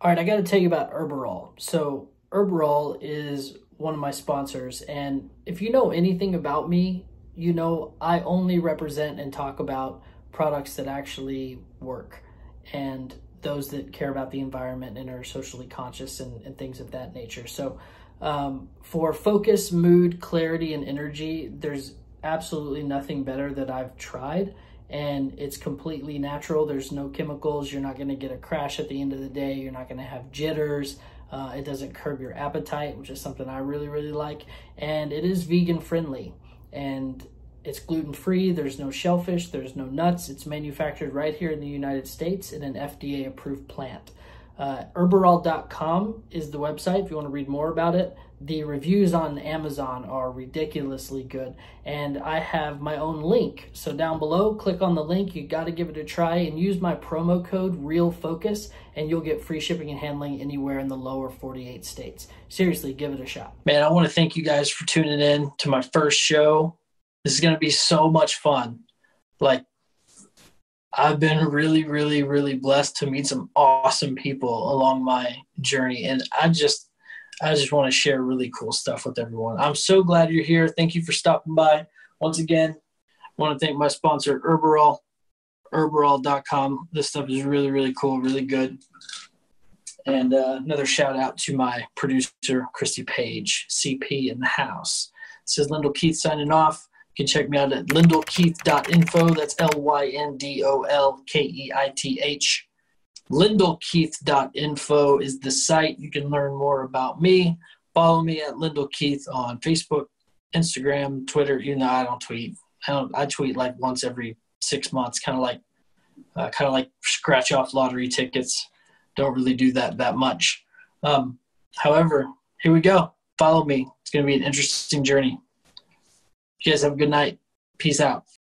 Speaker 1: All right, I got to tell you about Herberol. So Herberol is one of my sponsors, and if you know anything about me, you know I only represent and talk about products that actually work, and those that care about the environment and are socially conscious and, and things of that nature. So um, for focus, mood, clarity, and energy, there's absolutely nothing better that I've tried. And it's completely natural. There's no chemicals. You're not going to get a crash at the end of the day. You're not going to have jitters. Uh, it doesn't curb your appetite, which is something I really, really like. And it is vegan friendly. And it's gluten free. There's no shellfish. There's no nuts. It's manufactured right here in the United States in an FDA approved plant. Uh, Herberol.com is the website if you want to read more about it. The reviews on Amazon are ridiculously good, and I have my own link. So down below, click on the link. You got to give it a try and use my promo code REALFOCUS, and you'll get free shipping and handling anywhere in the lower 48 states. Seriously, give it a shot. Man, I want to thank you guys for tuning in to my first show. This is going to be so much fun. Like, I've been really, really, really blessed to meet some awesome people along my journey, and I just, I just want to share really cool stuff with everyone. I'm so glad you're here. Thank you for stopping by. Once again, I want to thank my sponsor, Herberol, herberol.com. This stuff is really, really cool, really good. And uh, another shout out to my producer, Christy Page, CP in the house. This is Lyndall Keith signing off. You can check me out at lyndallkeith.info. That's L Y N D O L K E I T H. lyndallkeith.info is the site. You can learn more about me. Follow me at Lyndall Keith on Facebook, Instagram, Twitter. You know, I don't tweet. I don't. I tweet like once every six months, kind of like, uh, kind of like scratch off lottery tickets. Don't really do that that much. Um, however, here we go. Follow me. It's going to be an interesting journey. You guys have a good night. Peace out.